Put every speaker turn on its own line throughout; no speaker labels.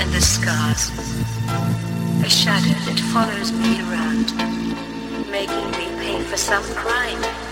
and the scars. A shadow that follows me around, making me pay for some crime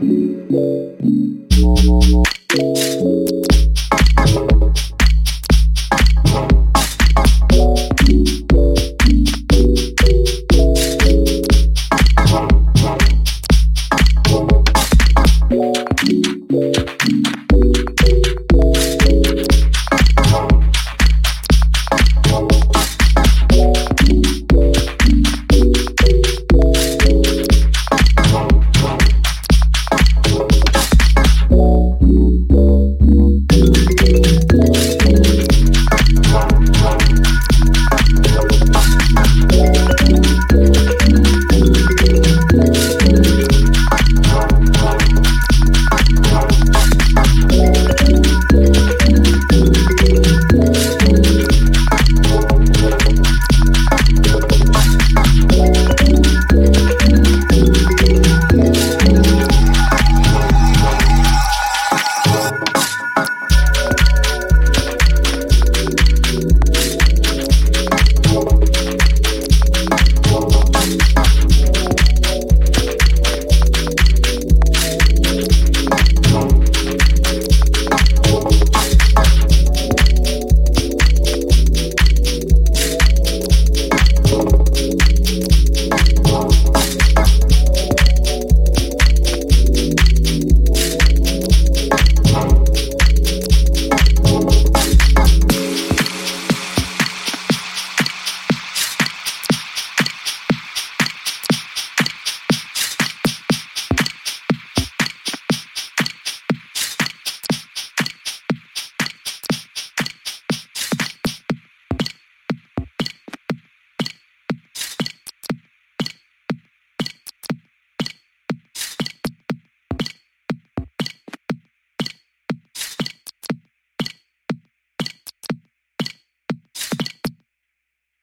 Oh, oh, oh.